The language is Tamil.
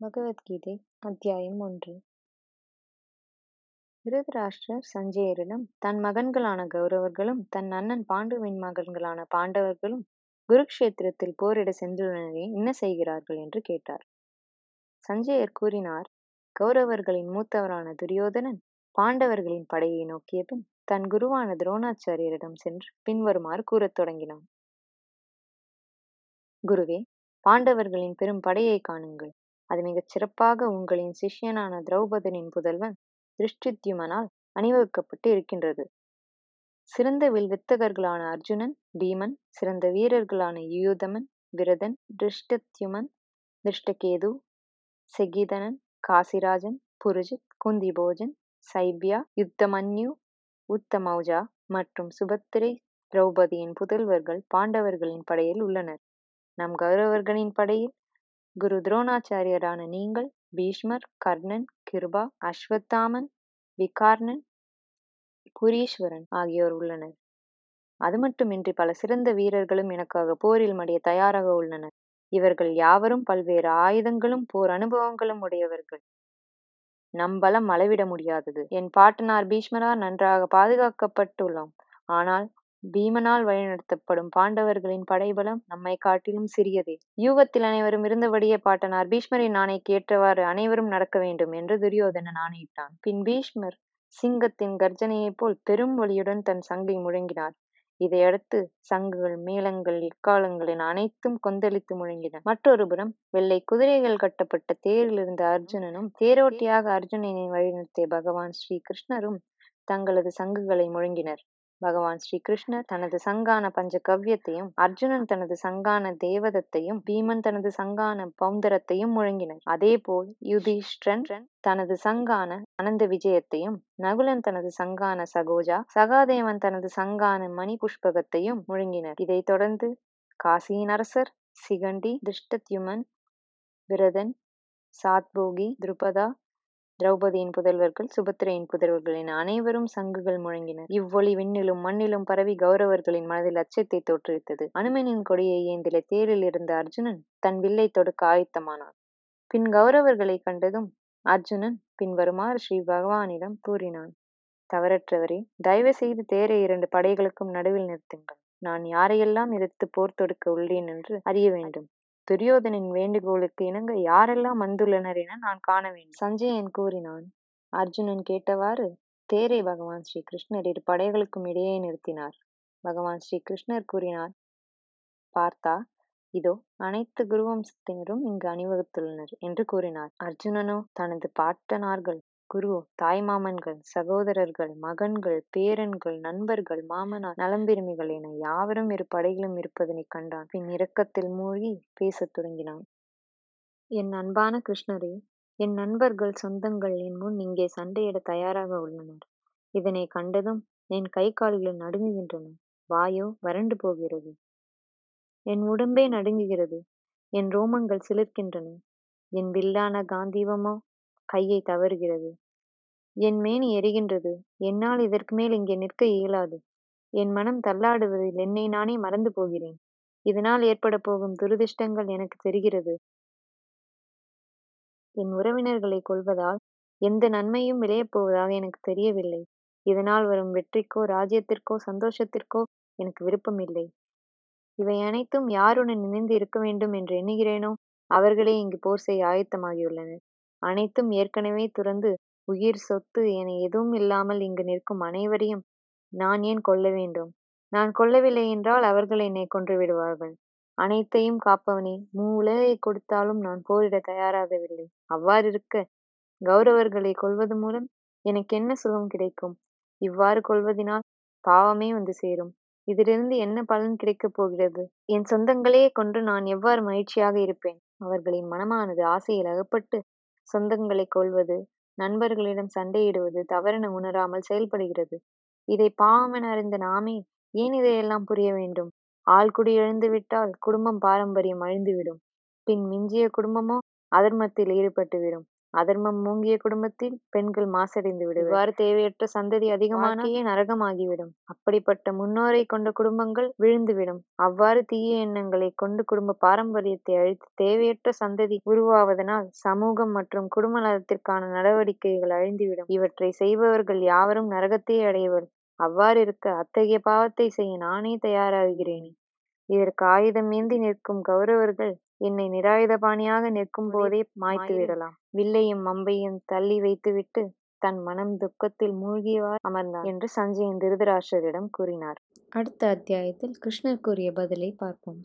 பகவத்கீதை அத்தியாயம் ஒன்று. திருதராஷ்டிரர் சஞ்சயரிடம் தன் மகன்களான கௌரவர்களும் தன் அண்ணன் பாண்டுவின் மகன்களான பாண்டவர்களும் குருக்ஷேத்திரத்தில் போரிட சென்றுள்ளனரே என்ன செய்கிறார்கள்? என்று கேட்டார். சஞ்சயர் கூறினார் கௌரவர்களின் மூத்தவரான துரியோதனன் பாண்டவர்களின் படையை நோக்கிய பின் தன் குருவான துரோணாச்சாரியரிடம் சென்று பின்வருமாறு கூறத் தொடங்கினான். குருவே பாண்டவர்களின் பெரும் படையை காணுங்கள். அது மிகச் சிறப்பாக உங்களின் சிஷ்யனான திரௌபதனின் புதல்வன் திருஷ்டித்யுமனால் அணிவகுக்கப்பட்டு இருக்கின்றது. சிறந்த வில் வித்தகர்களான அர்ஜுனன் பீமன் சிறந்த வீரர்களான யுயுதமன் விரதன் திருஷ்டத்யுமன் திருஷ்டகேது செகிதனன் காசிராஜன் புருஜித் குந்திபோஜன் சைபியா யுத்தமன்யு உத்தமௌஜா மற்றும் சுபத்திரை திரௌபதியின் புதல்வர்கள் பாண்டவர்களின் படையில் உள்ளனர். நம் கௌரவர்களின் படையில் குரு துரோணாச்சாரியரான நீங்கள் பீஷ்மர் கர்ணன் கிருபா அஸ்வத்தாமன் விகார்ணன் புரீஸ்வரன் ஆகியோர் உள்ளனர். அது மட்டுமின்றி பல சிறந்த வீரர்களும் எனக்காக போரில் மடிய தயாராக உள்ளனர். இவர்கள் யாவரும் பல்வேறு ஆயுதங்களும் போர் அனுபவங்களும் உடையவர்கள். நம் பலம் அளவிட முடியாதது. என் பாட்டனார் பீஷ்மரால் நன்றாக பாதுகாக்கப்பட்டுள்ளோம். ஆனால் பீமனால் வழிநடத்தப்படும் பாண்டவர்களின் படைபலம் நம்மை காட்டிலும் சிறியதே. யூகத்தில் அனைவரும் இருந்தபடியே பாட்டனார் பீஷ்மரின் ஆணைக்கு ஏற்றவாறு அனைவரும் நடக்க வேண்டும் என்று துரியோதனன் ஆணையிட்டான். பின் பீஷ்மர் சிங்கத்தின் கர்ஜனையைப் போல் பெரும் வழியுடன் தன் சங்கை முழங்கினார். இதையடுத்து சங்குகள் மேளங்கள் எக்காலங்களின் அனைத்தும் கொந்தளித்து முழங்கின. மற்றொரு புறம் வெள்ளை குதிரைகள் கட்டப்பட்ட தேரில் இருந்த அர்ஜுனனும் தேரோட்டியாக அர்ஜுனனை வழிநடத்திய பகவான் ஸ்ரீ கிருஷ்ணரும் தங்களது சங்குகளை முழங்கினர். பகவான் ஸ்ரீ கிருஷ்ணர் தனது சங்கான பஞ்ச கவ்யத்தையும் அர்ஜுனன் தனது சங்கான தேவதத்தையும் பீமன் தனது சங்கான பௌந்தரத்தையும் முழங்கினர். அதேபோல் யுதிஷ்டன் தனது சங்கான அனந்த விஜயத்தையும் நகுலன் தனது சங்கான சகோஜா சகாதேவன் தனது சங்கான மணி புஷ்பகத்தையும் முழங்கினர். இதைத் தொடர்ந்து காசியின் அரசர் சிகண்டி திருஷ்டத்யுமன் விரதன் சாத்போகி துருபதா திரௌபதியின் புதல்வர்கள் சுபத்திரையின் புதல்வர்கள் என அனைவரும் சங்குகள் முழங்கினர். இவ்வொளி விண்ணிலும் மண்ணிலும் பரவி கௌரவர்களின் மனதில் அச்சத்தை தோற்றுவித்தது. அனுமனின் கொடியை ஏந்தில தேரில் இருந்த அர்ஜுனன் தன் வில்லை தொடுக்க ஆயத்தமானான். பின் கௌரவர்களை கண்டதும் அர்ஜுனன் பின்வருமாறு ஸ்ரீ பகவானிடம் கூறினான் தவறற்றவரே தயவு செய்து தேரை இரண்டு படைகளுக்கும் நடுவில் நிறுத்துங்கள். நான் யாரையெல்லாம் எதிர்த்து போர் தொடுக்க உள்ளேன் என்று அறிய வேண்டும். துரியோதனின் வேண்டுகோளுக்கு இணங்க யாரெல்லாம் வந்துள்ளனர் என நான் காண வேண்டும். சஞ்சயன் கூறினான் அர்ஜுனன் கேட்டவாறு தேரை பகவான் ஸ்ரீ கிருஷ்ணர் இரு படைகளுக்கும் இடையே நிறுத்தினார். பகவான் ஸ்ரீ கிருஷ்ணர் கூறினார் பார்த்தா இதோ அனைத்து குருவம்சத்தினரும் இங்கு அணிவகுத்துள்ளனர் என்று கூறினார். அர்ஜுனனோ தனது பாட்டனார்கள் குரு தாய்மாமன்கள் சகோதரர்கள் மகன்கள் பேரன்கள் நண்பர்கள் மாமனார் நலம்பெருமைகள் என யாவரும் இரு படையிலும் இருப்பதனை கண்டான். பின் இரக்கத்தில் மூழ்கி பேசத் தொடங்கினான். என் அன்பான கிருஷ்ணரே என் நண்பர்கள் சொந்தங்கள் என் முன் இங்கே சண்டையிட தயாராக உள்ளனர். இதனை கண்டதும் என் கை கால்கள் நடுங்குகின்றன. வாயோ வறண்டு போகிறது. என் உடம்பே நடுங்குகிறது. என் ரோமங்கள் சிலிர்க்கின்றன. என் வில்லான காந்தீவமோ கையை தவறுகிறது. என் மேனி எரிகின்றது. என்னால் இதற்கு மேல் இங்கே நிற்க இயலாது. என் மனம் தள்ளாடுவதில் என்னை நானே மறந்து போகிறேன். இதனால் ஏற்பட போகும் துரதிர்ஷ்டங்கள் எனக்கு தெரிகிறது. என் உறவினர்களை கொள்வதால் எந்த நன்மையும் விளையப் போவதாக எனக்கு தெரியவில்லை. இதனால் வரும் வெற்றிக்கோ ராஜ்யத்திற்கோ சந்தோஷத்திற்கோ எனக்கு விருப்பமில்லை இவை அனைத்தும் யாருடன் இணைந்து இருக்க வேண்டும் என்று எண்ணுகிறேனோ அவர்களே இங்கு போர் செய்ய ஆயத்தமாகியுள்ளனர். அனைத்தும் ஏற்கனவே துறந்து உயிர் சொத்து என எதுவும் இல்லாமல் இங்கு நிற்கும் அனைவரையும் நான் ஏன் கொல்ல வேண்டும்? நான் கொல்லவில்லை என்றால் அவர்கள் என்னை கொன்று விடுவார்கள். அனைத்தையும் காப்பவனே மூ உலகை கொடுத்தாலும் நான் போரிட தயாராகவில்லை. அவ்வாறிருக்க கௌரவர்களை கொள்வது மூலம் எனக்கு என்ன சுகம் கிடைக்கும்? இவ்வாறு கொள்வதினால் பாவமே வந்து சேரும். இதிலிருந்து என்ன பலன் கிடைக்கப் போகிறது? என் சொந்தங்களையே கொன்று நான் எவ்வாறு மகிழ்ச்சியாக இருப்பேன்? அவர்களின் மனமானது ஆசையில் அகப்பட்டு சொந்தங்களை கொள்வது நண்பர்களிடம் சண்டையிடுவது தவறென உணராமல் செயல்படுகிறது. இதை பாவமென அறிந்த நாமே ஏன் இதையெல்லாம் புரிய வேண்டும்? ஆள்குடி எழுந்து விட்டால் குடும்பம் பாரம்பரியம் அழிந்துவிடும். பின் மிஞ்சிய குடும்பமோ அதர்மத்தில் ஈடுபட்டுவிடும் அதர்மம் மூங்கிய குடும்பத்தில் பெண்கள் மாசடைந்து விடுவர். இவ்வாறு தேவையற்ற சந்ததி அதிகமானே நரகமாகிவிடும். அப்படிப்பட்ட முன்னோரை கொண்ட குடும்பங்கள் விழுந்துவிடும். அவ்வாறு தீய எண்ணங்களை கொண்டு குடும்ப பாரம்பரியத்தை அழித்து தேவையற்ற சந்ததி உருவாவதனால் சமூகம் மற்றும் குடும்ப நலத்திற்கான நடவடிக்கைகள் அழிந்துவிடும். இவற்றை செய்பவர்கள் யாவரும் நரகத்தையே அடைவர் அவ்வாறிருக்க அத்தகைய பாவத்தை செய்ய நானே தயாராகிறேனே இதற்கு ஆயுதம் ஏந்தி நிற்கும் கௌரவர்கள் என்னை நிராயுதபாணியாக நிற்கும் போதே மாய்த்து விடலாம் வில்லையும் அம்பையும் தள்ளி வைத்துவிட்டு தன் மனம் துக்கத்தில் மூழ்கியவாறு அமர்ந்தார் என்று சஞ்சயன் திருதராஷ்டிரரிடம் கூறினார். அடுத்த அத்தியாயத்தில் கிருஷ்ணர் கூறிய பதிலை பார்ப்போம்.